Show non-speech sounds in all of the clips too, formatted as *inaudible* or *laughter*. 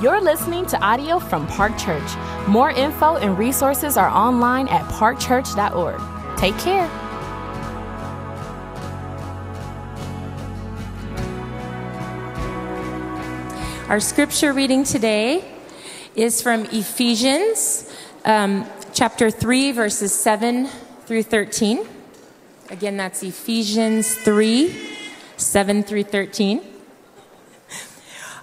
You're listening to audio from Park Church. More info and resources are online at parkchurch.org. Take care. Our scripture reading today is from Ephesians um, chapter 3, verses 7 through 13. Again, that's Ephesians 3, 7 through 13.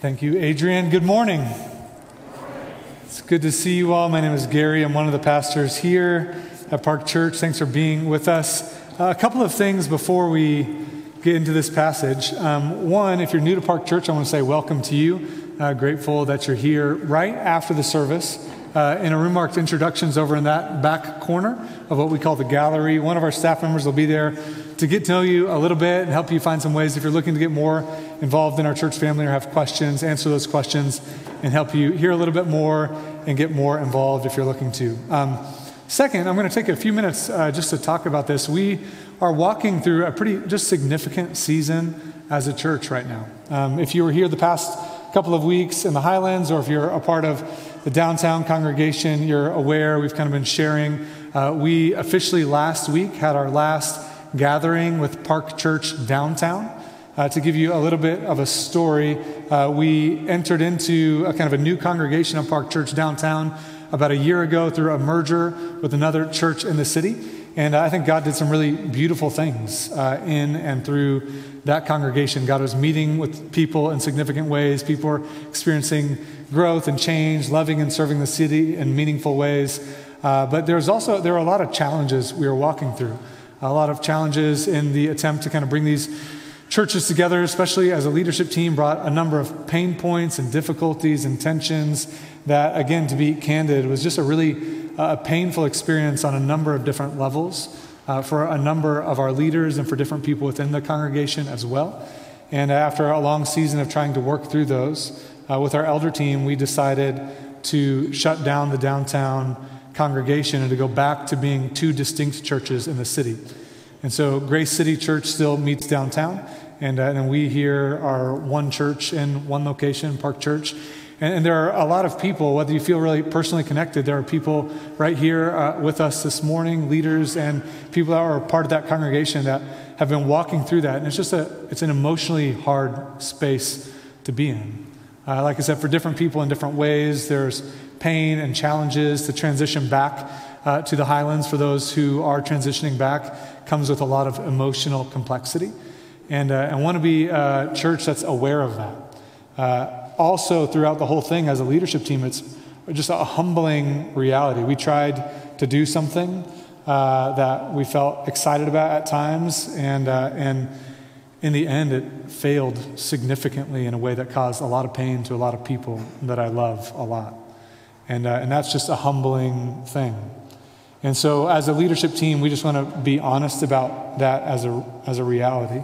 Thank you, Adrian. Good morning. It's good to see you all. My name is Gary. I'm one of the pastors here at Park Church. Thanks for being with us. Uh, a couple of things before we get into this passage. Um, one, if you're new to Park Church, I want to say welcome to you. Uh, grateful that you're here right after the service. Uh, in a room marked introductions over in that back corner of what we call the gallery. One of our staff members will be there to get to know you a little bit and help you find some ways if you're looking to get more involved in our church family or have questions, answer those questions and help you hear a little bit more and get more involved if you're looking to. Um, second, I'm going to take a few minutes uh, just to talk about this. We are walking through a pretty just significant season as a church right now. Um, if you were here the past couple of weeks in the Highlands, or if you're a part of the downtown congregation, you're aware we've kind of been sharing. Uh, we officially last week had our last gathering with Park Church downtown. Uh, to give you a little bit of a story, uh, we entered into a kind of a new congregation of Park Church downtown about a year ago through a merger with another church in the city. And I think God did some really beautiful things uh, in and through that congregation. God was meeting with people in significant ways. People were experiencing growth and change, loving and serving the city in meaningful ways. Uh, but there's also there are a lot of challenges we were walking through a lot of challenges in the attempt to kind of bring these churches together, especially as a leadership team, brought a number of pain points and difficulties and tensions that, again, to be candid, was just a really uh, painful experience on a number of different levels uh, for a number of our leaders and for different people within the congregation as well. And after a long season of trying to work through those, uh, with our elder team, we decided to shut down the downtown congregation and to go back to being two distinct churches in the city. And so Grace City Church still meets downtown, and, uh, and we here are one church in one location, Park Church. And, and, there are a lot of people, whether you feel really personally connected, there are people right here uh, with us this morning, leaders and people that are part of that congregation that have been walking through that. And it's just a, it's an emotionally hard space to be in. Uh, like I said, for different people in different ways, there's pain and challenges to transition back uh, to the Highlands for those who are transitioning back comes with a lot of emotional complexity. And uh, I want to be a church that's aware of that. Uh, also, throughout the whole thing, as a leadership team, it's just a humbling reality. We tried to do something uh, that we felt excited about at times, and, uh, and in the end, it failed significantly in a way that caused a lot of pain to a lot of people that I love a lot. And, uh, and that's just a humbling thing. And so, as a leadership team, we just want to be honest about that as a, as a reality.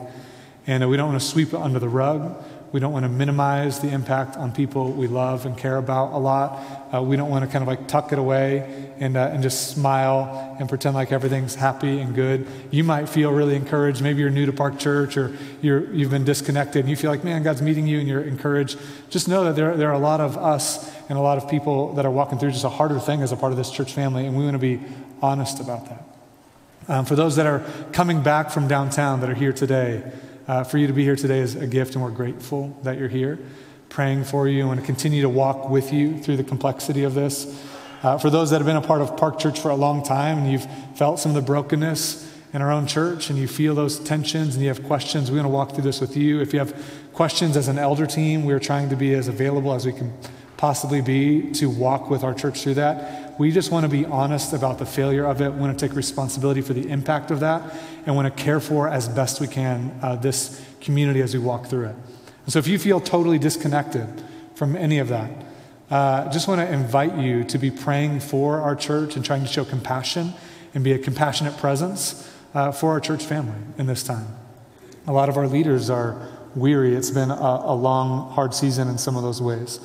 And we don't want to sweep it under the rug. We don't want to minimize the impact on people we love and care about a lot. Uh, we don't want to kind of like tuck it away and, uh, and just smile and pretend like everything's happy and good. You might feel really encouraged. Maybe you're new to Park Church or you're, you've been disconnected and you feel like, man, God's meeting you and you're encouraged. Just know that there, there are a lot of us and a lot of people that are walking through just a harder thing as a part of this church family, and we want to be honest about that. Um, for those that are coming back from downtown that are here today, uh, for you to be here today is a gift, and we're grateful that you're here. praying for you. and to continue to walk with you through the complexity of this. Uh, for those that have been a part of Park Church for a long time and you've felt some of the brokenness in our own church and you feel those tensions and you have questions, we're going to walk through this with you. If you have questions as an elder team, we're trying to be as available as we can possibly be to walk with our church through that. We just want to be honest about the failure of it. We want to take responsibility for the impact of that and want to care for as best we can uh, this community as we walk through it. And so if you feel totally disconnected from any of that, uh, just want to invite you to be praying for our church and trying to show compassion and be a compassionate presence uh, for our church family in this time. A lot of our leaders are weary. It's been a, a long, hard season in some of those ways.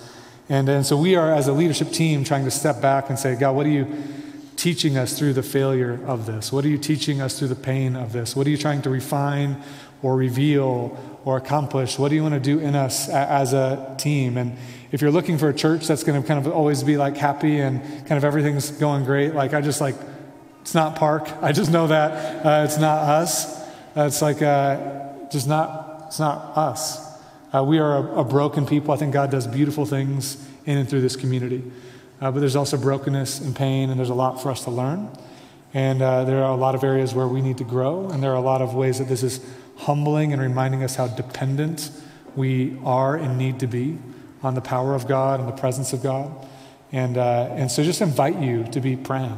And, and so we are, as a leadership team, trying to step back and say, God, what are you teaching us through the failure of this? What are you teaching us through the pain of this? What are you trying to refine or reveal or accomplish? What do you want to do in us as a team? And if you're looking for a church that's going to kind of always be like happy and kind of everything's going great, like I just like, it's not Park. *laughs* I just know that uh, it's not us. Uh, it's like uh, just not, it's not us. Uh, we are a, a, broken people. I think God does beautiful things in and through this community. Uh, but there's also brokenness and pain, and there's a lot for us to learn. And uh, there are a lot of areas where we need to grow, and there are a lot of ways that this is humbling and reminding us how dependent we are and need to be on the power of God and the presence of God. And, uh, and so just invite you to be praying.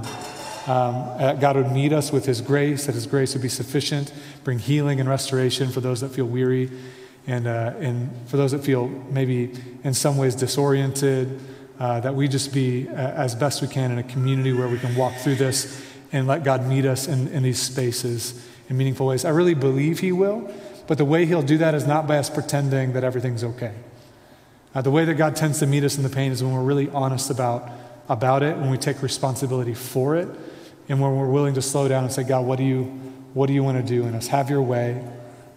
Um, God would meet us with His grace, that His grace would be sufficient, bring healing and restoration for those that feel weary, and, uh, and for those that feel maybe in some ways disoriented, uh, that we just be uh, as best we can in a community where we can walk through this and let God meet us in, in these spaces in meaningful ways. I really believe He will, but the way He'll do that is not by us pretending that everything's okay. Uh, the way that God tends to meet us in the pain is when we're really honest about, about it, when we take responsibility for it, and when we're willing to slow down and say, God, what do you, what do you want to do in us? Have your way.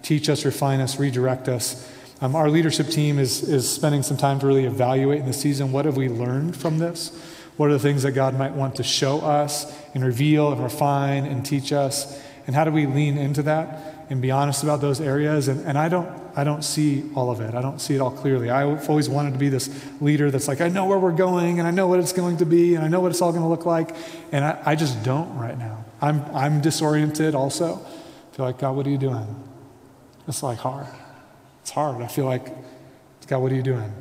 Teach us, refine us, redirect us. Um, our leadership team is, is spending some time to really evaluate in the season what have we learned from this? What are the things that God might want to show us and reveal and refine and teach us? And how do we lean into that and be honest about those areas? And, and I, don't, I don't see all of it. I don't see it all clearly. I've always wanted to be this leader that's like, I know where we're going and I know what it's going to be and I know what it's all going to look like. And I, I just don't right now. I'm, I'm disoriented also. I feel like, God, what are you doing? It's like hard. It's hard. I feel like, God, what are you doing?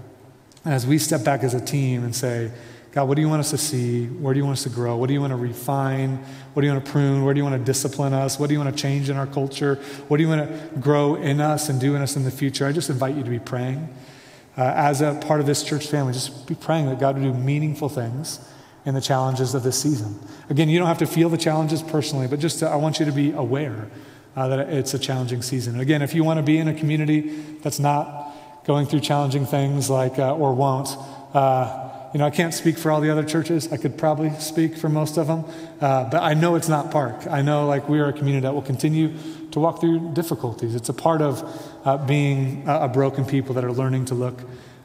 And as we step back as a team and say, God, what do you want us to see? Where do you want us to grow? What do you want to refine? What do you want to prune? Where do you want to discipline us? What do you want to change in our culture? What do you want to grow in us and do in us in the future? I just invite you to be praying. Uh, as a part of this church family, just be praying that God would do meaningful things in the challenges of this season. Again, you don't have to feel the challenges personally, but just to, I want you to be aware uh, that it's a challenging season. Again, if you want to be in a community that's not going through challenging things like, uh, or won't, uh, you know, I can't speak for all the other churches. I could probably speak for most of them. Uh, but I know it's not Park. I know, like, we are a community that will continue to walk through difficulties. It's a part of uh, being a, a, broken people that are learning to look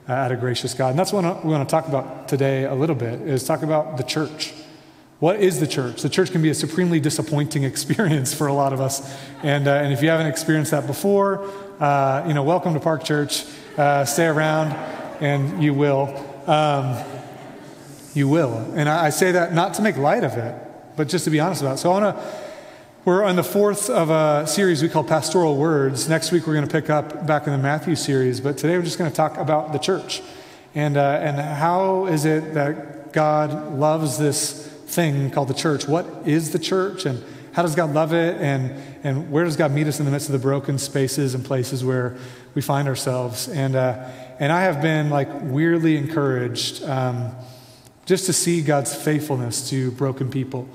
at a gracious God. And that's what we want to talk about today a little bit, is talk about the church. What is the church? The church can be a supremely disappointing *laughs* experience for a lot of us. And, uh, and if you haven't experienced that before, uh, you know, welcome to Park Church. Uh, stay around, and you will. Um, you will. And I, I say that not to make light of it, but just to be honest about it. So I want to, we're on the fourth of a series we call Pastoral Words. Next week we're going to pick up back in the Matthew series, but today we're just going to talk about the church. And, uh, and how is it that God loves this thing called the church? What is the church? And how does God love it? And, and where does God meet us in the midst of the broken spaces and places where we find ourselves? And, uh, and I have been like weirdly encouraged. Um, just to see God's faithfulness to broken people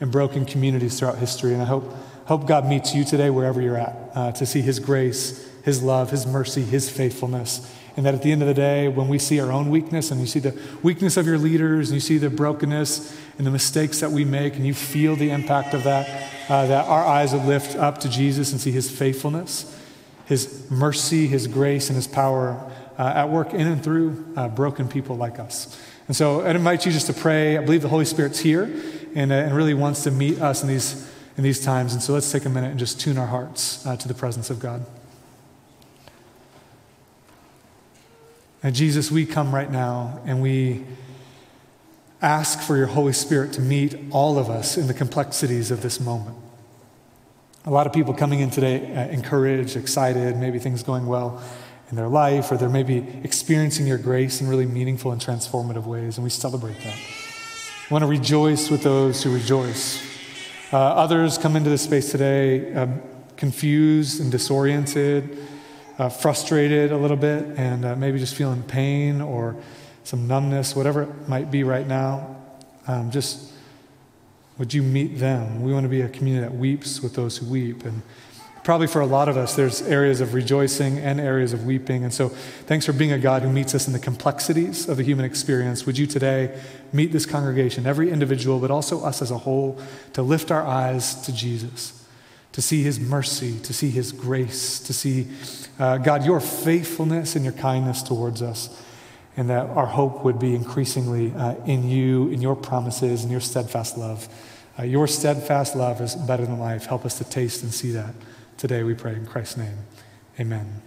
and broken communities throughout history. And I hope, hope God meets you today wherever you're at uh, to see His grace, His love, His mercy, His faithfulness. And that at the end of the day, when we see our own weakness and you see the weakness of your leaders and you see the brokenness and the mistakes that we make and you feel the impact of that, uh, that our eyes will lift up to Jesus and see His faithfulness, His mercy, His grace, and His power uh, at work in and through uh, broken people like us. And so I'd invite you just to pray. I believe the Holy Spirit's here and, uh, and really wants to meet us in these, in these times. And so let's take a minute and just tune our hearts uh, to the presence of God. And Jesus, we come right now and we ask for your Holy Spirit to meet all of us in the complexities of this moment. A lot of people coming in today uh, encouraged, excited, maybe things going well in their life, or they're maybe experiencing your grace in really meaningful and transformative ways, and we celebrate that. We want to rejoice with those who rejoice. Uh, others come into this space today um, confused and disoriented, uh, frustrated a little bit, and uh, maybe just feeling pain or some numbness, whatever it might be right now. Um, just would you meet them? We want to be a community that weeps with those who weep. And probably for a lot of us, there's areas of rejoicing and areas of weeping. And so, thanks for being a God who meets us in the complexities of the human experience. Would you today meet this congregation, every individual, but also us as a whole, to lift our eyes to Jesus, to see his mercy, to see his grace, to see, uh, God, your faithfulness and your kindness towards us and that our hope would be increasingly uh, in you, in your promises, and your steadfast love. Uh, your steadfast love is better than life. Help us to taste and see that today, we pray in Christ's name. Amen.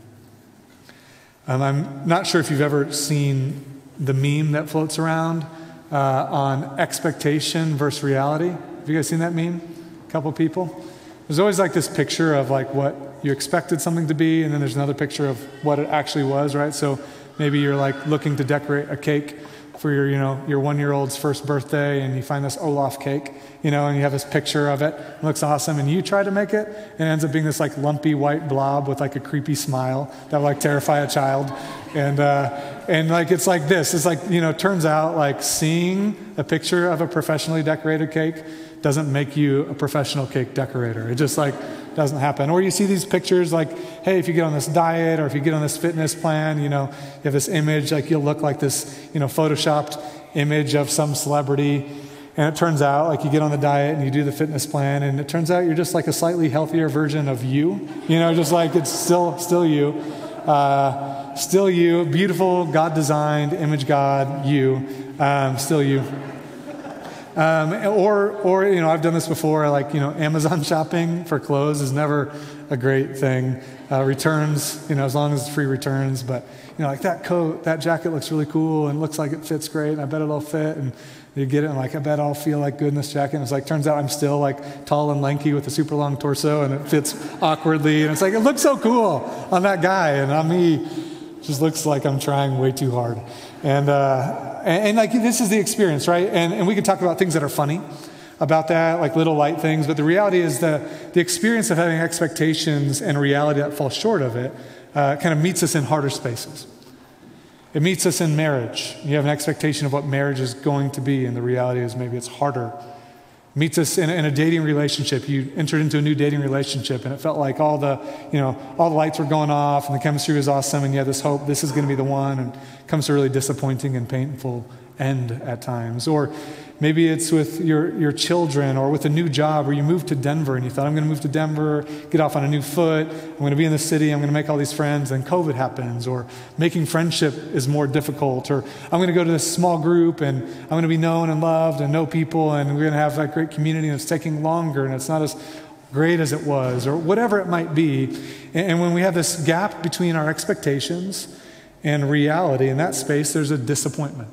Um, I'm not sure if you've ever seen the meme that floats around uh, on expectation versus reality. Have you guys seen that meme? A couple people? There's always like this picture of like what you expected something to be, and then there's another picture of what it actually was, right? So Maybe you're like looking to decorate a cake for your, you know, your one-year-old's first birthday, and you find this Olaf cake, you know, and you have this picture of it. it. looks awesome, and you try to make it, and it ends up being this like lumpy white blob with like a creepy smile that would like terrify a child, and uh, and like it's like this. It's like you know, turns out like seeing a picture of a professionally decorated cake doesn't make you a professional cake decorator. It just like doesn't happen. Or you see these pictures like, hey, if you get on this diet or if you get on this fitness plan, you know, you have this image, like you'll look like this, you know, photoshopped image of some celebrity. And it turns out, like, you get on the diet and you do the fitness plan, and it turns out you're just like a slightly healthier version of you. You know, just like it's still, still you. Uh, still you. Beautiful, God designed, image God, you. Um, still you. Um, or, or, you know, I've done this before, like, you know, *laughs* Amazon shopping for clothes is never a great thing. Uh, returns, you know, as long as it's free returns, but, you know, like that coat, that jacket looks really cool and looks like it fits great, and I bet it'll fit. And you get it, and like, I bet I'll feel like good in this jacket. And it's like, turns out I'm still like tall and lanky with a super long torso, and it fits awkwardly. And it's like, it looks so cool on that guy, and on me, just looks like I'm trying way too hard. And, uh, and, and, like this is the experience, right? And, and we can talk about things that are funny about that, like little light things. But the reality is that the experience of having expectations and reality that fall short of it uh, kind of meets us in harder spaces. It meets us in marriage. You have an expectation of what marriage is going to be, and the reality is maybe it's harder meets us in a, in a, dating relationship. You entered into a new dating relationship, and it felt like all the, you know, all the lights were going off, and the chemistry was awesome, and you had this hope this is going to be the one, and comes to a really disappointing and painful end at times. Or Maybe it's with your, your children or with a new job, or you moved to Denver and you thought, I'm going to move to Denver, get off on a new foot, I'm going to be in the city, I'm going to make all these friends, and COVID happens, or making friendship is more difficult, or I'm going to go to this small group and I'm going to be known and loved and know people, and we're going to have that great community, and it's taking longer and it's not as great as it was, or whatever it might be. And when we have this gap between our expectations and reality, in that space, there's a disappointment.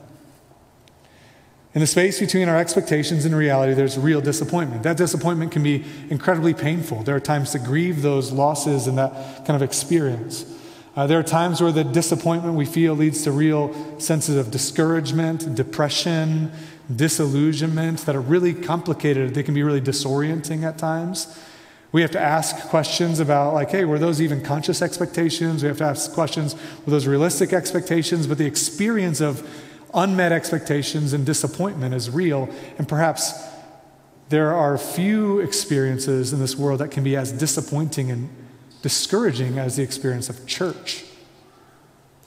In the space between our expectations and reality, there's real disappointment. That disappointment can be incredibly painful. There are times to grieve those losses and that kind of experience. Uh, there are times where the disappointment we feel leads to real senses of discouragement, depression, disillusionment that are really complicated. They can be really disorienting at times. We have to ask questions about, like, hey, were those even conscious expectations? We have to ask questions, were those realistic expectations? But the experience of unmet expectations and disappointment is real, and perhaps there are few experiences in this world that can be as disappointing and discouraging as the experience of church.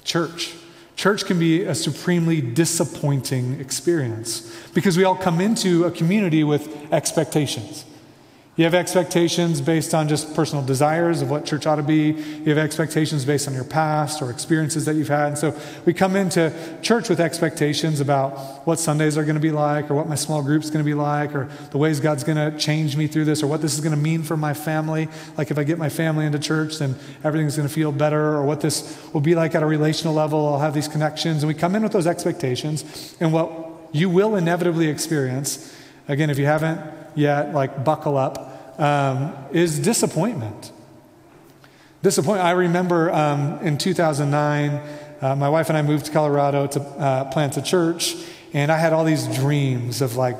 Church. Church can be a supremely disappointing experience because we all come into a community with expectations. You have expectations based on just personal desires of what church ought to be. You have expectations based on your past or experiences that you've had. And so we come into church with expectations about what Sundays are going to be like, or what my small group's going to be like, or the ways God's going to change me through this, or what this is going to mean for my family. Like if I get my family into church, then everything's going to feel better, or what this will be like at a relational level. I'll have these connections. And we come in with those expectations. And what you will inevitably experience, again, if you haven't yet, like buckle up, um, is disappointment. Disappointment. I remember um, in 2009, uh, my wife and I moved to Colorado to uh, plant a church, and I had all these dreams of like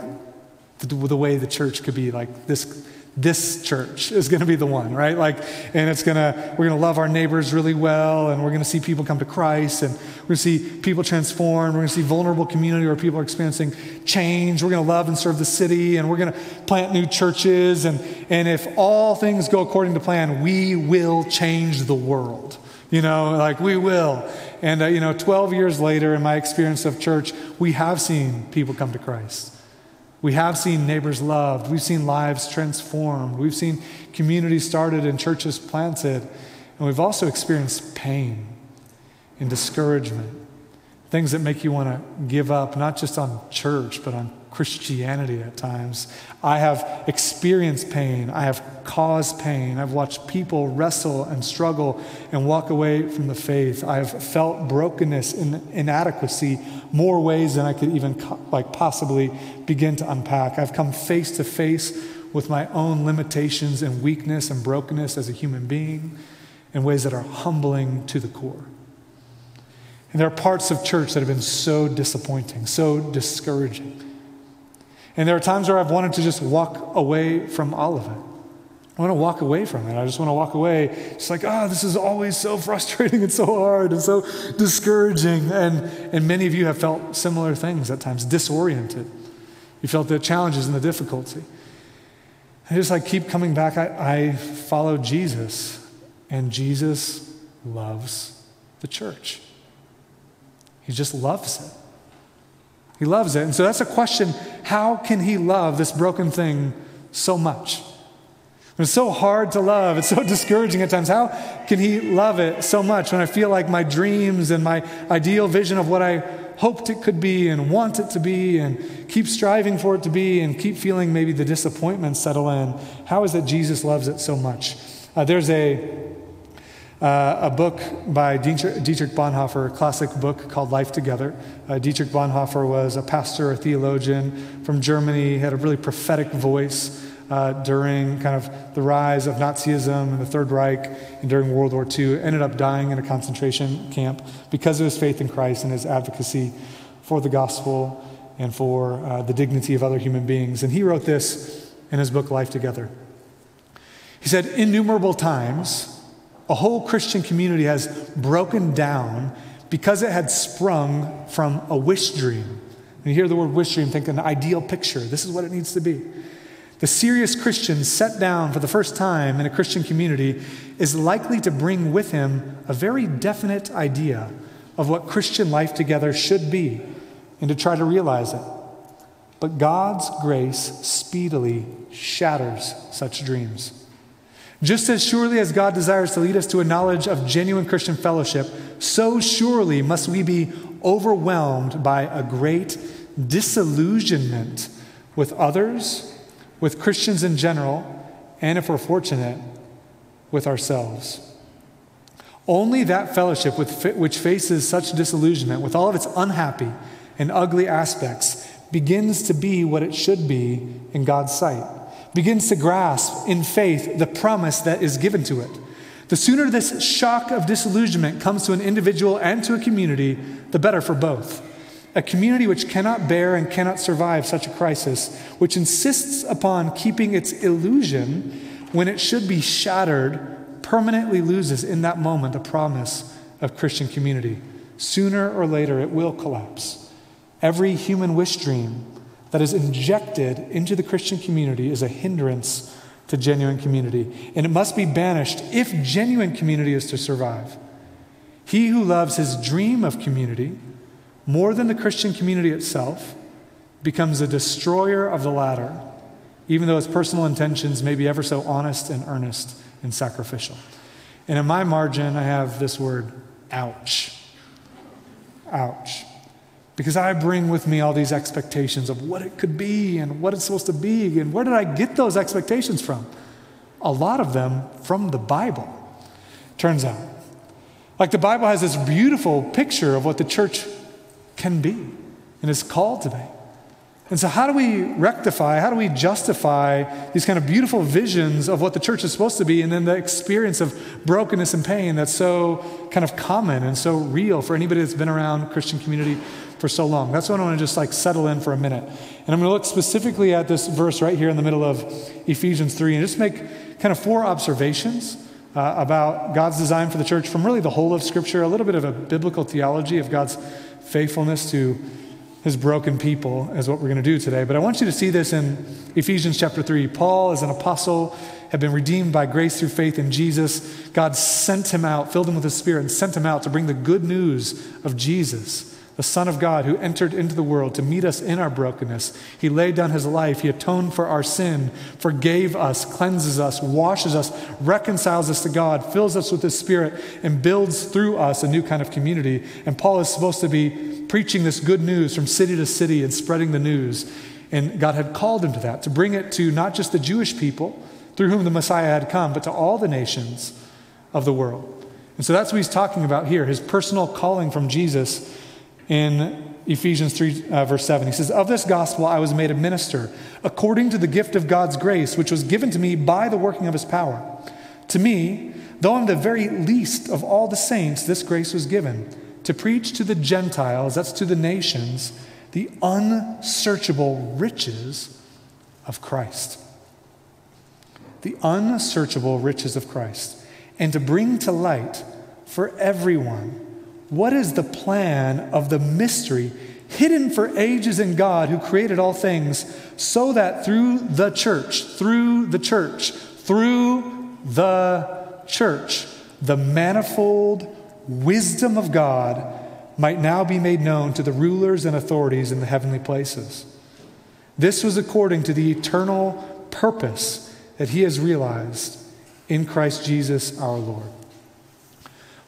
the, the way the church could be like this this church is going to be the one, right? Like, and it's going to, we're going to love our neighbors really well, and we're going to see people come to Christ, and we're going to see people transform. We're going to see vulnerable community where people are experiencing change. We're going to love and serve the city, and we're going to plant new churches. And, and if all things go according to plan, we will change the world. You know, like we will. And, uh, you know, 12 years later, in my experience of church, we have seen people come to Christ. We have seen neighbors loved. We've seen lives transformed. We've seen communities started and churches planted. And we've also experienced pain and discouragement, things that make you want to give up, not just on church, but on Christianity at times. I have experienced pain. I have caused pain. I've watched people wrestle and struggle and walk away from the faith. I've felt brokenness and inadequacy more ways than I could even like possibly begin to unpack. I've come face to face with my own limitations and weakness and brokenness as a human being in ways that are humbling to the core. And there are parts of church that have been so disappointing, so discouraging. And there are times where I've wanted to just walk away from all of it. I want to walk away from it. I just want to walk away. It's like, oh, this is always so *laughs* frustrating and so hard and so discouraging. And, and many of you have felt similar things at times, disoriented. You felt the challenges and the difficulty. I just like keep coming back. I, I follow Jesus, and Jesus loves the church. He just loves it. He loves it. And so that's a question how can he love this broken thing so much? It's so hard to love. It's so *laughs* discouraging at times. How can he love it so much when I feel like my dreams and my ideal vision of what I hoped it could be and want it to be and keep striving for it to be and keep feeling maybe the disappointment settle in? How is it Jesus loves it so much? Uh, there's a uh, a book by Dietrich Bonhoeffer, a classic book called Life Together. Uh, Dietrich Bonhoeffer was a pastor, a theologian from Germany, had a really prophetic voice uh, during kind of the rise of Nazism and the Third Reich and during World War II, ended up dying in a concentration camp because of his faith in Christ and his advocacy for the gospel and for uh, the dignity of other human beings. And he wrote this in his book, Life Together. He said, Innumerable times, a whole Christian community has broken down because it had sprung from a wish dream. And you hear the word wish dream, think an ideal picture. This is what it needs to be. The serious Christian set down for the first time in a Christian community is likely to bring with him a very definite idea of what Christian life together should be and to try to realize it. But God's grace speedily shatters such dreams. Just as surely as God desires to lead us to a knowledge of genuine Christian fellowship, so surely must we be overwhelmed by a great disillusionment with others, with Christians in general, and if we're fortunate, with ourselves. Only that fellowship which faces such disillusionment, with all of its unhappy and ugly aspects, begins to be what it should be in God's sight begins to grasp in faith the promise that is given to it. The sooner this shock of disillusionment comes to an individual and to a community, the better for both. A community which cannot bear and cannot survive such a crisis, which insists upon keeping its illusion when it should be shattered, permanently loses in that moment the promise of Christian community. Sooner or later, it will collapse. Every human wish dream that is injected into the Christian community is a hindrance to genuine community. And it must be banished if genuine community is to survive. He who loves his dream of community more than the Christian community itself becomes a destroyer of the latter even though his personal intentions may be ever so honest and earnest and sacrificial. And in my margin, I have this word, ouch. Ouch. Because I bring with me all these expectations of what it could be and what it's supposed to be, and where did I get those expectations from? A lot of them from the Bible, turns out. Like the Bible has this beautiful picture of what the church can be and is called to be. And so, how do we rectify, how do we justify these kind of beautiful visions of what the church is supposed to be, and then the experience of brokenness and pain that's so kind of common and so real for anybody that's been around Christian community for so long? That's what I want to just like settle in for a minute. And I'm going to look specifically at this verse right here in the middle of Ephesians 3 and just make kind of four observations uh, about God's design for the church from really the whole of Scripture, a little bit of a biblical theology of God's faithfulness to his broken people, is what we're going to do today. But I want you to see this in Ephesians chapter 3. Paul, as an apostle, had been redeemed by grace through faith in Jesus. God sent him out, filled him with his Spirit, and sent him out to bring the good news of Jesus the Son of God who entered into the world to meet us in our brokenness. He laid down his life. He atoned for our sin, forgave us, cleanses us, washes us, reconciles us to God, fills us with his Spirit, and builds through us a new kind of community. And Paul is supposed to be preaching this good news from city to city and spreading the news. And God had called him to that, to bring it to not just the Jewish people through whom the Messiah had come, but to all the nations of the world. And so that's what he's talking about here his personal calling from Jesus in Ephesians 3, uh, verse 7. He says, Of this gospel I was made a minister, according to the gift of God's grace, which was given to me by the working of his power. To me, though I'm the very least of all the saints, this grace was given to preach to the Gentiles, that's to the nations, the unsearchable riches of Christ. The unsearchable riches of Christ. And to bring to light for everyone what is the plan of the mystery hidden for ages in God who created all things, so that through the church, through the church, through the church, the manifold wisdom of God might now be made known to the rulers and authorities in the heavenly places. This was according to the eternal purpose that He has realized in Christ Jesus our Lord.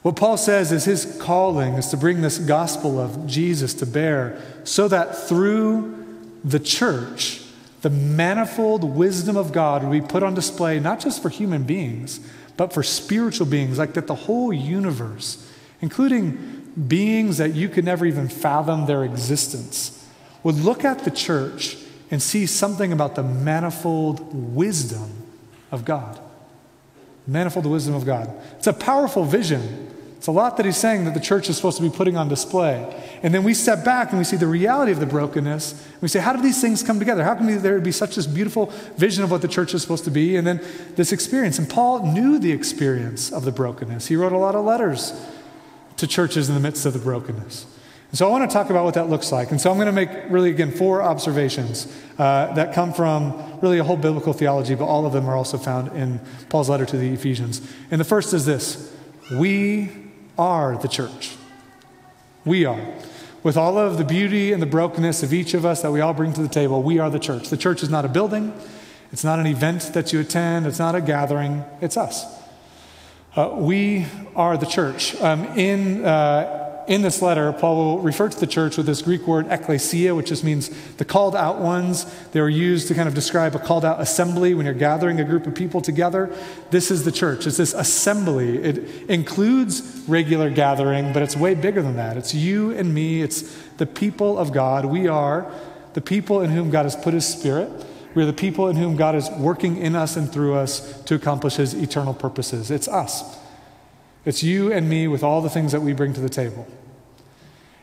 What Paul says is his calling is to bring this gospel of Jesus to bear so that through the church, the manifold wisdom of God will be put on display, not just for human beings, but for spiritual beings, like that the whole universe, including beings that you could never even fathom their existence, would look at the church and see something about the manifold wisdom of God. Manifold wisdom of God. It's a powerful vision. It's a lot that he's saying that the church is supposed to be putting on display. And then we step back and we see the reality of the brokenness. We say, how do these things come together? How can there be such this beautiful vision of what the church is supposed to be? And then this experience. And Paul knew the experience of the brokenness. He wrote a lot of letters to churches in the midst of the brokenness. And so I want to talk about what that looks like. And so I'm going to make really, again, four observations uh, that come from really a whole biblical theology, but all of them are also found in Paul's letter to the Ephesians. And the first is this we are the church. We are. With all of the beauty and the brokenness of each of us that we all bring to the table, we are the church. The church is not a building, it's not an event that you attend, it's not a gathering, it's us. Uh, we are the church. Um, in uh, in this letter, Paul will refer to the church with this Greek word ekklesia, which just means the called out ones. They were used to kind of describe a called out assembly when you're gathering a group of people together. This is the church. It's this assembly. It includes regular gathering, but it's way bigger than that. It's you and me, it's the people of God. We are the people in whom God has put his spirit. We're the people in whom God is working in us and through us to accomplish his eternal purposes. It's us. It's you and me with all the things that we bring to the table.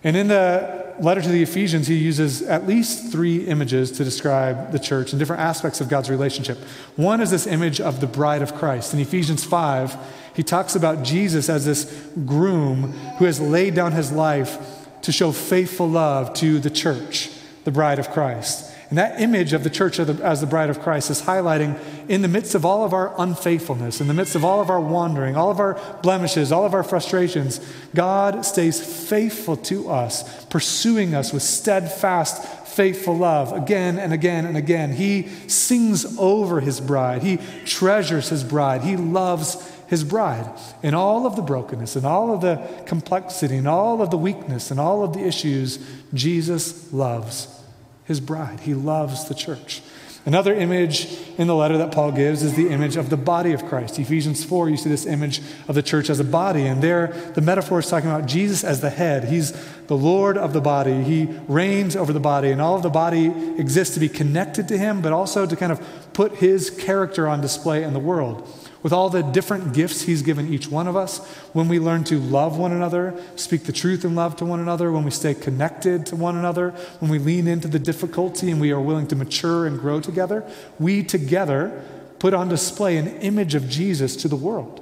And in the letter to the Ephesians, he uses at least three images to describe the church and different aspects of God's relationship. One is this image of the bride of Christ. In Ephesians 5, he talks about Jesus as this groom who has laid down his life to show faithful love to the church, the bride of Christ. And that image of the church as the bride of Christ is highlighting in the midst of all of our unfaithfulness, in the midst of all of our wandering, all of our blemishes, all of our frustrations, God stays faithful to us, pursuing us with steadfast, faithful love again and again and again. He sings over his bride, he treasures his bride, he loves his bride. In all of the brokenness, in all of the complexity, in all of the weakness, in all of the issues, Jesus loves his bride. He loves the church. Another image in the letter that Paul gives is the image of the body of Christ. Ephesians 4, you see this image of the church as a body. And there, the metaphor is talking about Jesus as the head. He's the Lord of the body. He reigns over the body. And all of the body exists to be connected to him, but also to kind of put his character on display in the world with all the different gifts He's given each one of us, when we learn to love one another, speak the truth in love to one another, when we stay connected to one another, when we lean into the difficulty and we are willing to mature and grow together, we together put on display an image of Jesus to the world.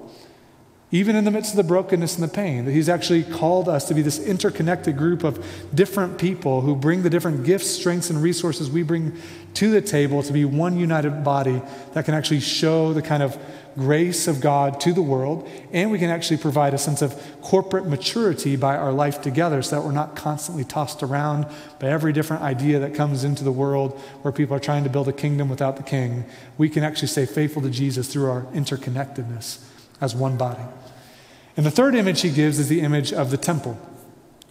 Even in the midst of the brokenness and the pain, that He's actually called us to be this interconnected group of different people who bring the different gifts, strengths, and resources we bring to the table to be one united body that can actually show the kind of grace of God to the world, and we can actually provide a sense of corporate maturity by our life together so that we're not constantly tossed around by every different idea that comes into the world where people are trying to build a kingdom without the king. We can actually stay faithful to Jesus through our interconnectedness as one body. And the third image he gives is the image of the temple.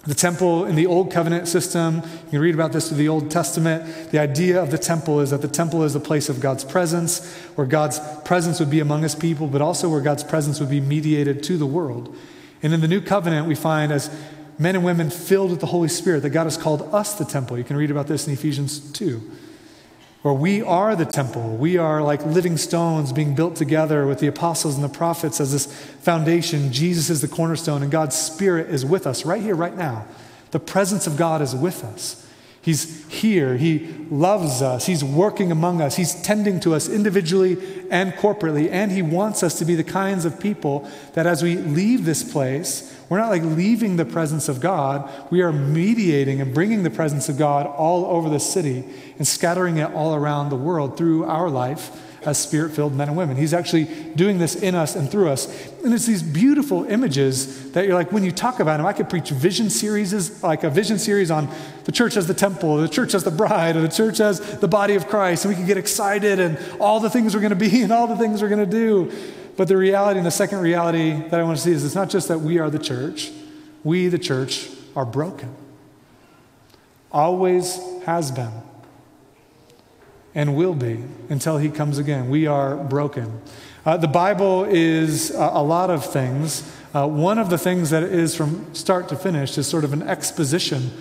The temple in the Old Covenant system, you can read about this through the Old Testament. The idea of the temple is that the temple is a place of God's presence, where God's presence would be among his people, but also where God's presence would be mediated to the world. And in the New Covenant, we find as men and women filled with the Holy Spirit that God has called us the temple. You can read about this in Ephesians 2 where we are the temple. We are like living stones being built together with the apostles and the prophets as this foundation. Jesus is the cornerstone, and God's Spirit is with us right here, right now. The presence of God is with us. He's here. He loves us. He's working among us. He's tending to us individually and corporately. And He wants us to be the kinds of people that as we leave this place, we're not like leaving the presence of God. We are mediating and bringing the presence of God all over the city and scattering it all around the world through our life as spirit filled men and women. He's actually doing this in us and through us. And it's these beautiful images that you're like, when you talk about them, I could preach vision series, like a vision series on the church as the temple, or the church as the bride, or the church as the body of Christ. And we could get excited and all the things we're going to be and all the things we're going to do. But the reality, and the second reality that I want to see is it's not just that we are the church, we, the church, are broken. Always has been and will be until he comes again. We are broken. Uh, the Bible is uh, a lot of things. Uh, one of the things that is from start to finish is sort of an exposition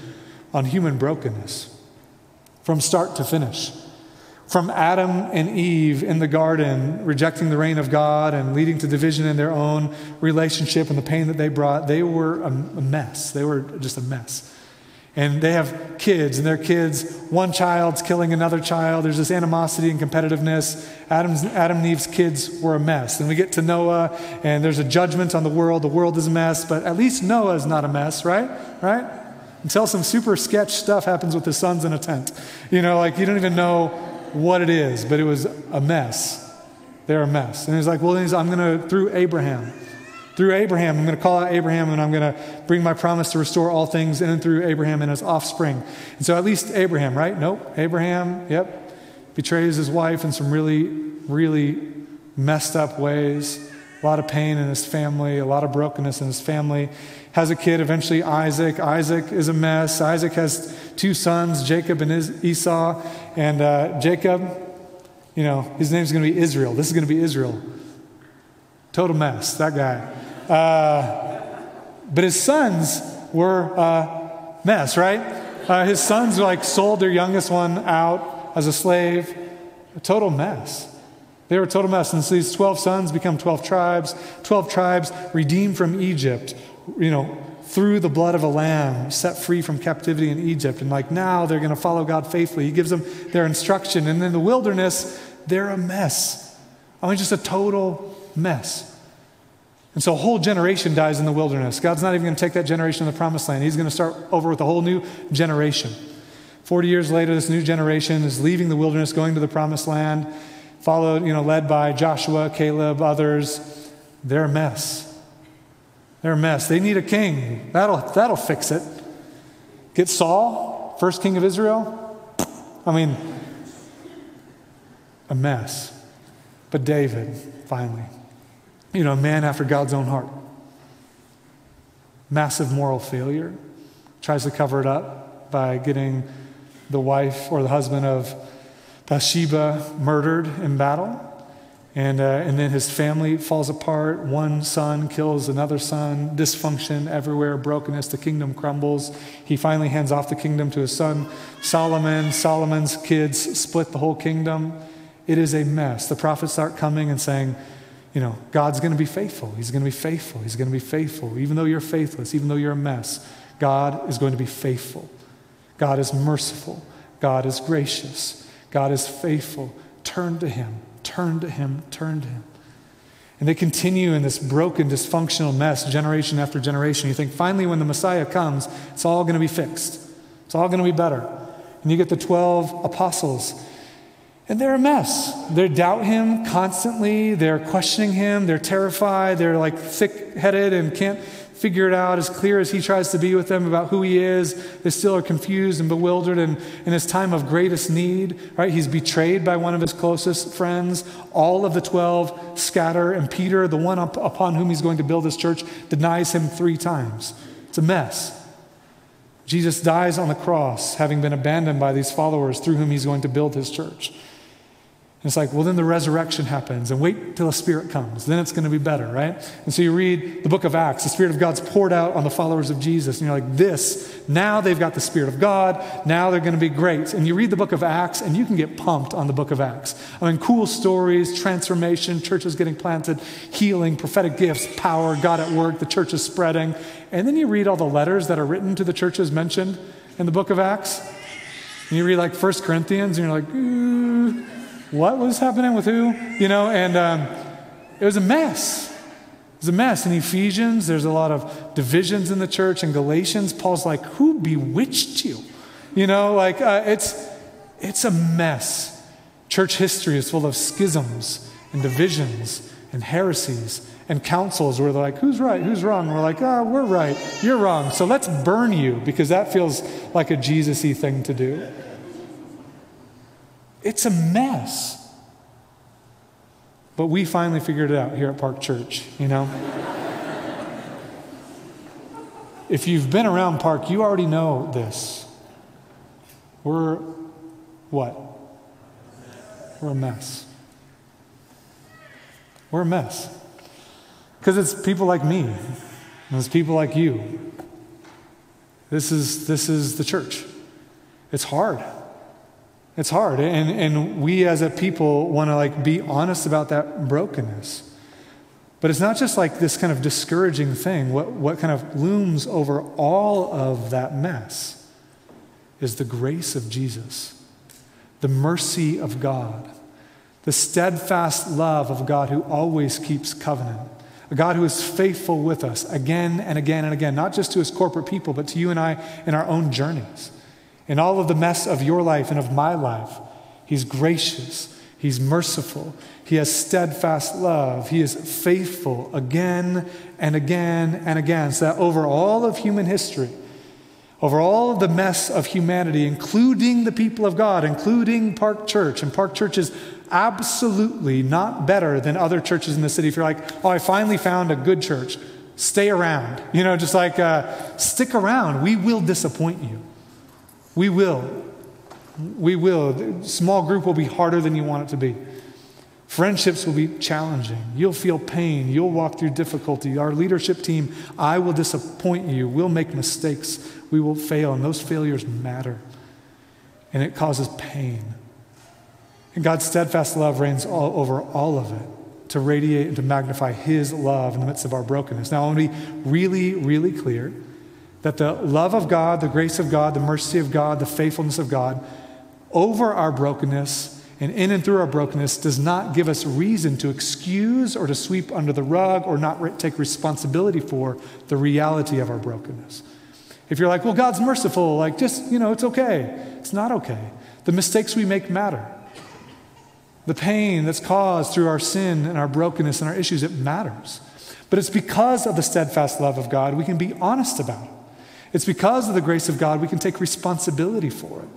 on human brokenness, from start to finish. From Adam and Eve in the garden, rejecting the reign of God and leading to division in their own relationship and the pain that they brought, they were a mess. They were just a mess and they have kids, and their kids, one child's killing another child. There's this animosity and competitiveness. Adam's, Adam and Eve's kids were a mess. And we get to Noah, and there's a judgment on the world. The world is a mess, but at least Noah is not a mess, right? Right? Until some super sketch stuff happens with his sons in a tent. You know, like you don't even know what it is, but it was a mess. They're a mess. And he's like, well, he's, I'm going to, through Abraham, through Abraham, I'm going to call out Abraham and I'm going to bring my promise to restore all things in and through Abraham and his offspring. And so at least Abraham, right? Nope. Abraham, yep, betrays his wife in some really, really messed up ways. A lot of pain in his family, a lot of brokenness in his family. Has a kid, eventually Isaac. Isaac is a mess. Isaac has two sons, Jacob and Esau. And uh, Jacob, you know, his name's going to be Israel. This is going to be Israel. Total mess, that guy. Uh, but his sons were a mess, right? Uh, his sons like sold their youngest one out as a slave. A total mess. They were a total mess. And so these 12 sons become 12 tribes, 12 tribes redeemed from Egypt, you know, through the blood of a lamb, set free from captivity in Egypt. And like now they're going to follow God faithfully. He gives them their instruction. And in the wilderness, they're a mess. I mean, just a total mess. And so a whole generation dies in the wilderness. God's not even going to take that generation to the promised land. He's going to start over with a whole new generation. 40 years later, this new generation is leaving the wilderness, going to the promised land, followed, you know, led by Joshua, Caleb, others. They're a mess. They're a mess. They need a king. That'll, that'll fix it. Get Saul, first king of Israel. I mean, a mess. But David, finally, you know, a man after God's own heart. Massive moral failure. Tries to cover it up by getting the wife or the husband of Bathsheba murdered in battle. And, uh, and then his family falls apart. One son kills another son, dysfunction everywhere, brokenness. The kingdom crumbles. He finally hands off the kingdom to his son Solomon. Solomon's kids split the whole kingdom. It is a mess. The prophets start coming and saying, you know, God's going to be faithful. He's going to be faithful. He's going to be faithful. Even though you're faithless, even though you're a mess, God is going to be faithful. God is merciful. God is gracious. God is faithful. Turn to Him. Turn to Him. Turn to Him. And they continue in this broken, dysfunctional mess generation after generation. You think finally, when the Messiah comes, it's all going to be fixed, it's all going to be better. And you get the 12 apostles and they're a mess. They doubt him constantly. They're questioning him. They're terrified. They're like thick headed and can't figure it out as clear as he tries to be with them about who he is. They still are confused and bewildered. And in his time of greatest need, right, he's betrayed by one of his closest friends. All of the 12 scatter. And Peter, the one up, upon whom he's going to build his church, denies him three times. It's a mess. Jesus dies on the cross, having been abandoned by these followers through whom he's going to build his church. It's like, well, then the resurrection happens, and wait till the Spirit comes. Then it's going to be better, right? And so you read the book of Acts, the Spirit of God's poured out on the followers of Jesus, and you're like, this, now they've got the Spirit of God, now they're going to be great. And you read the book of Acts, and you can get pumped on the book of Acts. I mean, cool stories, transformation, churches getting planted, healing, prophetic gifts, power, God at work, the church is spreading. And then you read all the letters that are written to the churches mentioned in the book of Acts. And you read like First Corinthians, and you're like, ooh what was happening with who? You know, and um, it was a mess. It was a mess. In Ephesians, there's a lot of divisions in the church. In Galatians, Paul's like, who bewitched you? You know, like uh, it's, it's a mess. Church history is full of schisms and divisions and heresies and councils where they're like, who's right, who's wrong? we're like, oh, we're right, you're wrong. So let's burn you because that feels like a Jesus y thing to do. It's a mess. But we finally figured it out here at Park Church, you know? *laughs* if you've been around Park, you already know this. We're what? We're a mess. We're a mess. Because it's people like me, and it's people like you. This is, this is the church. It's hard. It's hard. And, and we as a people want to like be honest about that brokenness. But it's not just like this kind of discouraging thing. What, what kind of looms over all of that mess is the grace of Jesus, the mercy of God, the steadfast love of God who always keeps covenant, a God who is faithful with us again and again and again, not just to his corporate people, but to you and I in our own journeys. In all of the mess of your life and of my life, He's gracious, He's merciful, He has steadfast love, He is faithful again and again and again. So that over all of human history, over all of the mess of humanity, including the people of God, including Park Church, and Park Church is absolutely not better than other churches in the city. If you're like, oh, I finally found a good church, stay around. You know, just like uh, stick around. We will disappoint you. We will. We will. Small group will be harder than you want it to be. Friendships will be challenging. You'll feel pain. You'll walk through difficulty. Our leadership team, I will disappoint you. We'll make mistakes. We will fail, and those failures matter. And it causes pain. And God's steadfast love reigns all, over all of it to radiate and to magnify His love in the midst of our brokenness. Now, I want to be really, really clear that the love of God, the grace of God, the mercy of God, the faithfulness of God over our brokenness and in and through our brokenness does not give us reason to excuse or to sweep under the rug or not re- take responsibility for the reality of our brokenness. If you're like, well, God's merciful, like, just, you know, it's okay. It's not okay. The mistakes we make matter. The pain that's caused through our sin and our brokenness and our issues, it matters. But it's because of the steadfast love of God we can be honest about it. It's because of the grace of God we can take responsibility for it.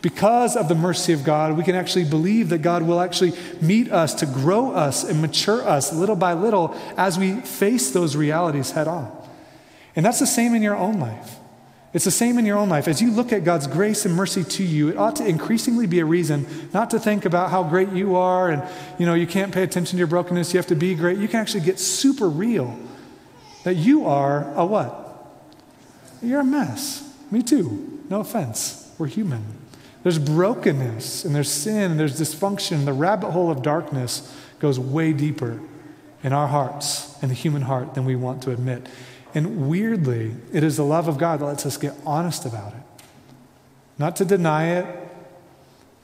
Because of the mercy of God, we can actually believe that God will actually meet us to grow us and mature us little by little as we face those realities head on. And that's the same in your own life. It's the same in your own life. As you look at God's grace and mercy to you, it ought to increasingly be a reason not to think about how great you are and you know you can't pay attention to your brokenness, you have to be great. You can actually get super real that you are a what? You're a mess. Me too. No offense. We're human. There's brokenness and there's sin and there's dysfunction. The rabbit hole of darkness goes way deeper in our hearts and the human heart than we want to admit. And weirdly, it is the love of God that lets us get honest about it. Not to deny it,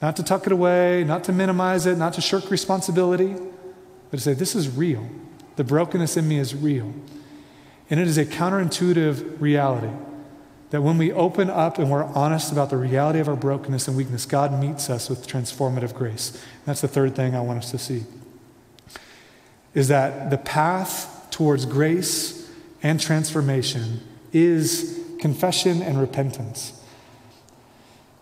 not to tuck it away, not to minimize it, not to shirk responsibility, but to say, this is real. The brokenness in me is real. And it is a counterintuitive reality that when we open up and we're honest about the reality of our brokenness and weakness, God meets us with transformative grace. And that's the third thing I want us to see. Is that the path towards grace and transformation is confession and repentance.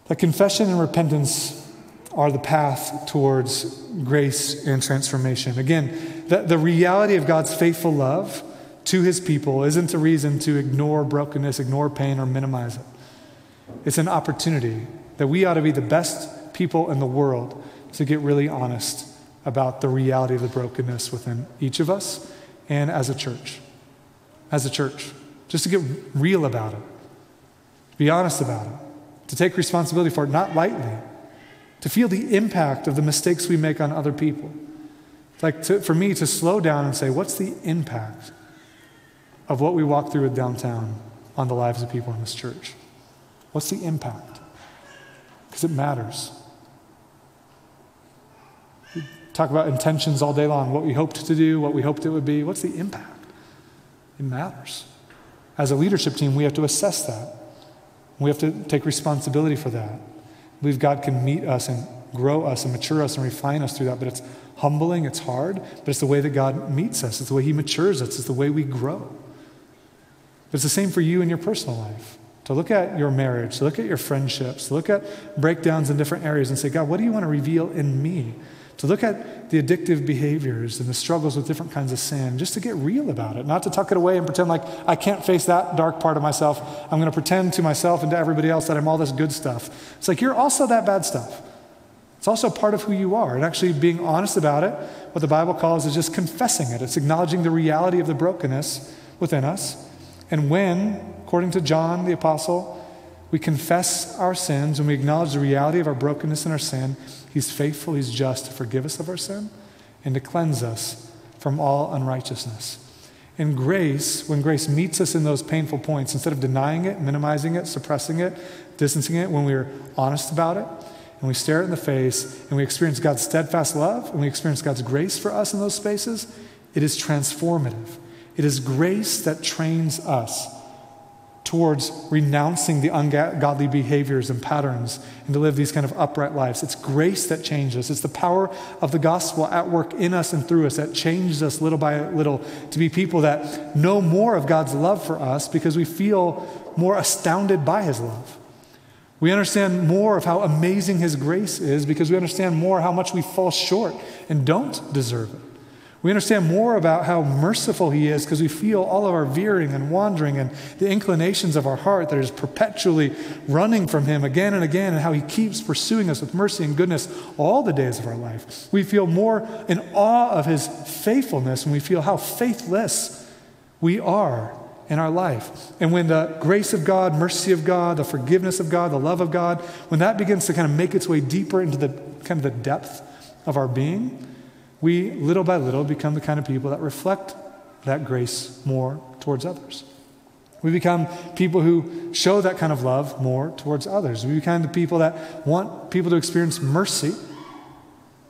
That confession and repentance are the path towards grace and transformation. Again, the, the reality of God's faithful love to his people isn't a reason to ignore brokenness, ignore pain, or minimize it. It's an opportunity that we ought to be the best people in the world to get really honest about the reality of the brokenness within each of us and as a church. As a church, just to get real about it, to be honest about it, to take responsibility for it, not lightly, to feel the impact of the mistakes we make on other people. Like to, for me to slow down and say, what's the impact of what we walk through with downtown on the lives of people in this church? What's the impact? Because it matters. We talk about intentions all day long, what we hoped to do, what we hoped it would be. What's the impact? It matters. As a leadership team, we have to assess that. We have to take responsibility for that. I believe God can meet us and grow us and mature us and refine us through that, but it's humbling, it's hard, but it's the way that God meets us, it's the way He matures us, it's the way we grow. But it's the same for you in your personal life. To look at your marriage, to look at your friendships, to look at breakdowns in different areas and say, God, what do you want to reveal in me? To look at the addictive behaviors and the struggles with different kinds of sin, just to get real about it, not to tuck it away and pretend like I can't face that dark part of myself. I'm going to pretend to myself and to everybody else that I'm all this good stuff. It's like you're also that bad stuff. It's also part of who you are. And actually, being honest about it, what the Bible calls is just confessing it. It's acknowledging the reality of the brokenness within us and when, according to John the Apostle, we confess our sins and we acknowledge the reality of our brokenness and our sin, He's faithful, He's just to forgive us of our sin and to cleanse us from all unrighteousness. And grace, when grace meets us in those painful points, instead of denying it, minimizing it, suppressing it, distancing it, when we're honest about it, and we stare it in the face, and we experience God's steadfast love, and we experience God's grace for us in those spaces, it is transformative. It is grace that trains us towards renouncing the ungodly behaviors and patterns and to live these kind of upright lives. It's grace that changes. Us. It's the power of the gospel at work in us and through us that changes us little by little to be people that know more of God's love for us because we feel more astounded by his love. We understand more of how amazing his grace is because we understand more how much we fall short and don't deserve it. We understand more about how merciful He is because we feel all of our veering and wandering and the inclinations of our heart that is perpetually running from Him again and again, and how He keeps pursuing us with mercy and goodness all the days of our life. We feel more in awe of His faithfulness, and we feel how faithless we are in our life. And when the grace of God, mercy of God, the forgiveness of God, the love of God, when that begins to kind of make its way deeper into the kind of the depth of our being, we little by little become the kind of people that reflect that grace more towards others. We become people who show that kind of love more towards others. We become the people that want people to experience mercy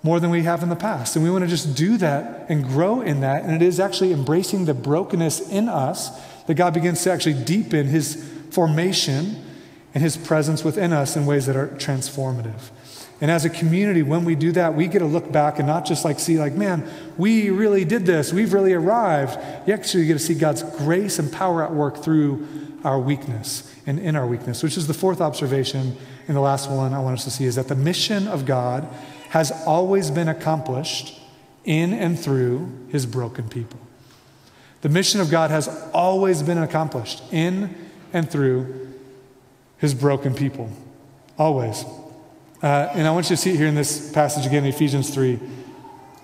more than we have in the past. And we want to just do that and grow in that. And it is actually embracing the brokenness in us that God begins to actually deepen his formation and his presence within us in ways that are transformative. And as a community, when we do that, we get to look back and not just like see, like, man, we really did this, we've really arrived. You actually get to see God's grace and power at work through our weakness and in our weakness, which is the fourth observation. And the last one I want us to see is that the mission of God has always been accomplished in and through his broken people. The mission of God has always been accomplished in and through his broken people. Always. Uh, and I want you to see here in this passage again, Ephesians 3.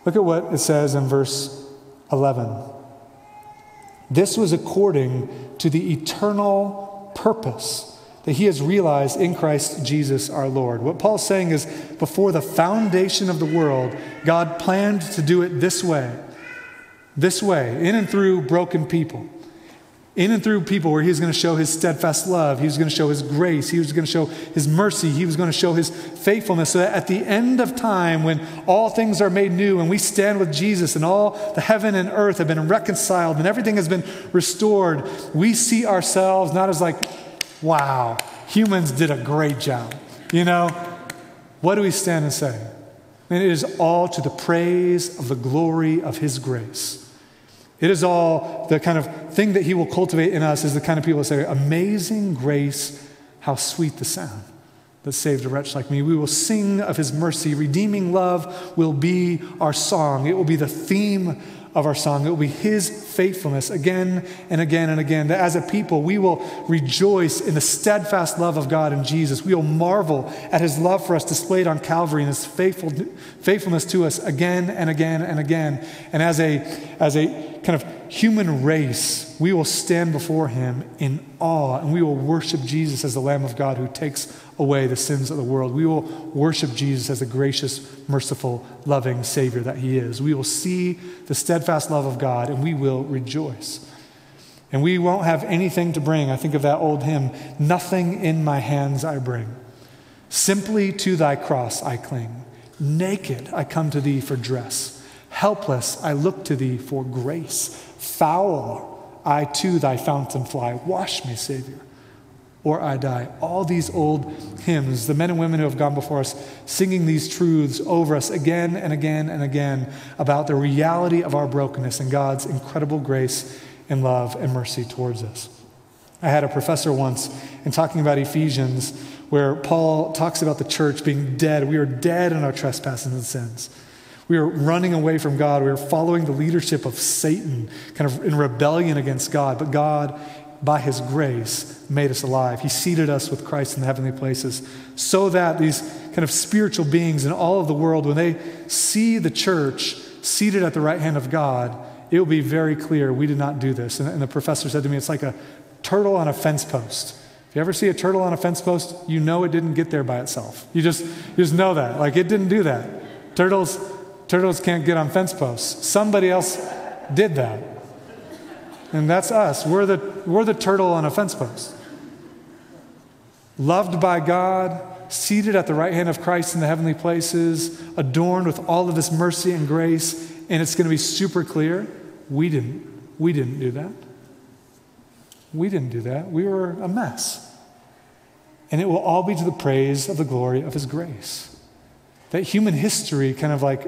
Look at what it says in verse 11. This was according to the eternal purpose that he has realized in Christ Jesus our Lord. What Paul's saying is before the foundation of the world, God planned to do it this way, this way, in and through broken people in and through people where he was going to show his steadfast love, he was going to show his grace, he was going to show his mercy, he was going to show his faithfulness. So that at the end of time, when all things are made new and we stand with Jesus and all the heaven and earth have been reconciled and everything has been restored, we see ourselves not as like, wow, humans did a great job. You know, what do we stand and say? And it is all to the praise of the glory of his grace. It is all the kind of thing that he will cultivate in us is the kind of people that say, Amazing grace, how sweet the sound that saved a wretch like me. We will sing of his mercy. Redeeming love will be our song. It will be the theme of our song. It will be His faithfulness again and again and again. That as a people, we will rejoice in the steadfast love of God in Jesus. We will marvel at His love for us displayed on Calvary and His faithful, faithfulness to us again and again and again. And as a, as a kind of human race, we will stand before Him in awe and we will worship Jesus as the Lamb of God who takes away the sins of the world. We will worship Jesus as the gracious, merciful, loving Savior that He is. We will see the steadfast love of God and we will rejoice. And we won't have anything to bring. I think of that old hymn Nothing in my hands I bring. Simply to thy cross I cling. Naked I come to thee for dress. Helpless I look to thee for grace. Foul I to thy fountain fly. Wash me, Savior or I die. All these old hymns, the men and women who have gone before us, singing these truths over us again and again and again about the reality of our brokenness and God's incredible grace and love and mercy towards us. I had a professor once in talking about Ephesians where Paul talks about the church being dead. We are dead in our trespasses and sins. We are running away from God. We are following the leadership of Satan, kind of in rebellion against God. But God by his grace, made us alive. He seated us with Christ in the heavenly places so that these kind of spiritual beings in all of the world, when they see the church seated at the right hand of God, it will be very clear we did not do this. And, and the professor said to me, it's like a turtle on a fence post. If you ever see a turtle on a fence post, you know it didn't get there by itself. You just, you just know that. Like it didn't do that. Turtles, turtles can't get on fence posts. Somebody else did that. And that's us. We're the, we're the turtle on a fence post. Loved by God, seated at the right hand of Christ in the heavenly places, adorned with all of his mercy and grace, and it's going to be super clear. We didn't. We didn't do that. We didn't do that. We were a mess. And it will all be to the praise of the glory of His grace. That human history kind of like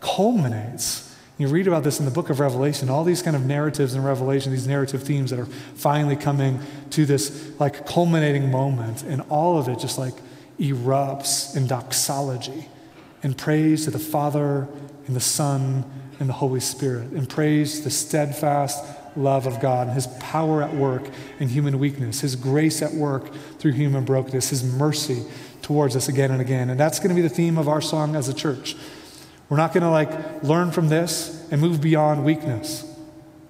culminates you read about this in the book of Revelation, all these kind of narratives in Revelation, these narrative themes that are finally coming to this like culminating moment, and all of it just like erupts in doxology and praise to the Father and the Son and the Holy Spirit, and praise the steadfast love of God and His power at work in human weakness, His grace at work through human brokenness, His mercy towards us again and again. And that's going to be the theme of our song as a church. We're not going to like learn from this and move beyond weakness.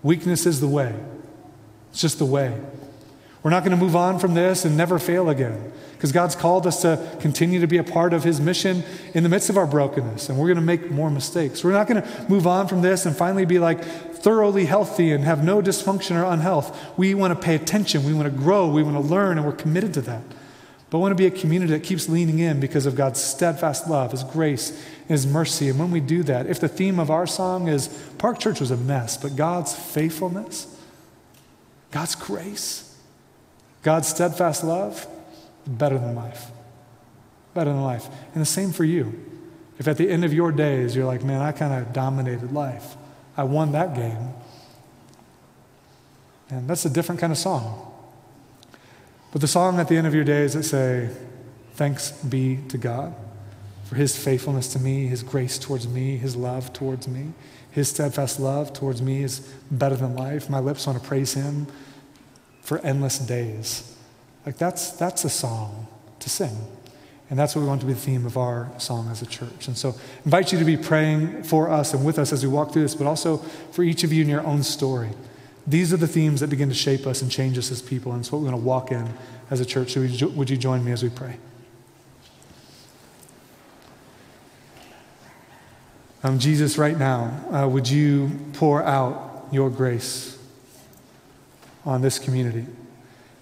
Weakness is the way. It's just the way. We're not going to move on from this and never fail again because God's called us to continue to be a part of His mission in the midst of our brokenness, and we're going to make more mistakes. We're not going to move on from this and finally be like thoroughly healthy and have no dysfunction or unhealth. We want to pay attention, we want to grow, we want to learn, and we're committed to that. But we want to be a community that keeps leaning in because of God's steadfast love, His grace, and His mercy. And when we do that, if the theme of our song is Park Church was a mess, but God's faithfulness, God's grace, God's steadfast love, better than life. Better than life. And the same for you. If at the end of your days you're like, man, I kind of dominated life, I won that game, and that's a different kind of song. But the song at the end of your days that say, Thanks be to God for his faithfulness to me, his grace towards me, his love towards me, his steadfast love towards me is better than life. My lips want to praise him for endless days. Like that's that's a song to sing. And that's what we want to be the theme of our song as a church. And so I invite you to be praying for us and with us as we walk through this, but also for each of you in your own story. These are the themes that begin to shape us and change us as people, and it's what we're going to walk in as a church. So would you join me as we pray? Um, Jesus, right now, uh, would you pour out your grace on this community?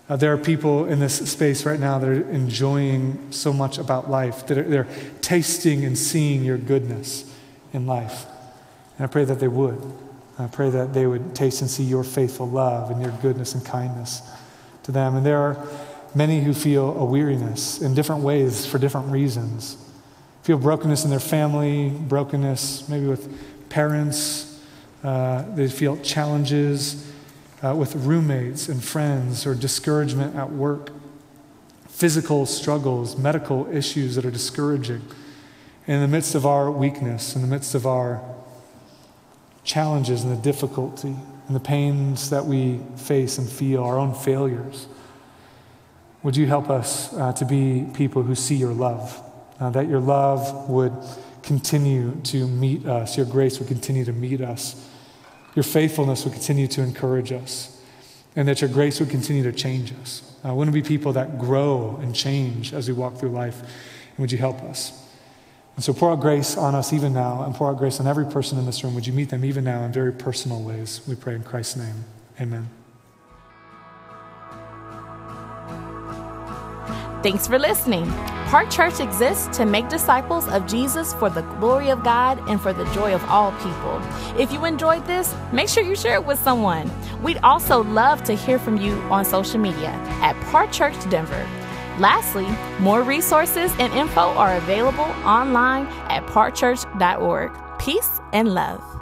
Uh, there are people in this space right now that are enjoying so much about life, that are, they're tasting and seeing your goodness in life. And I pray that they would. I pray that they would taste and see your faithful love and your goodness and kindness to them. And there are many who feel a weariness in different ways for different reasons. Feel brokenness in their family, brokenness maybe with parents. Uh, they feel challenges uh, with roommates and friends or discouragement at work, physical struggles, medical issues that are discouraging. In the midst of our weakness, in the midst of our challenges and the difficulty and the pains that we face and feel, our own failures, would you help us uh, to be people who see your love? Uh, that your love would continue to meet us, your grace would continue to meet us your faithfulness would continue to encourage us, and that your grace would continue to change us. Uh, wouldn't be people that grow and change as we walk through life. And would you help us? And so pour out grace on us even now, and pour out grace on every person in this room. Would you meet them even now in very personal ways? We pray in Christ's name. Amen. Thanks for listening. Park Church exists to make disciples of Jesus for the glory of God and for the joy of all people. If you enjoyed this, make sure you share it with someone. We'd also love to hear from you on social media at Park Church Denver. Lastly, more resources and info are available online at parkchurch.org. Peace and love.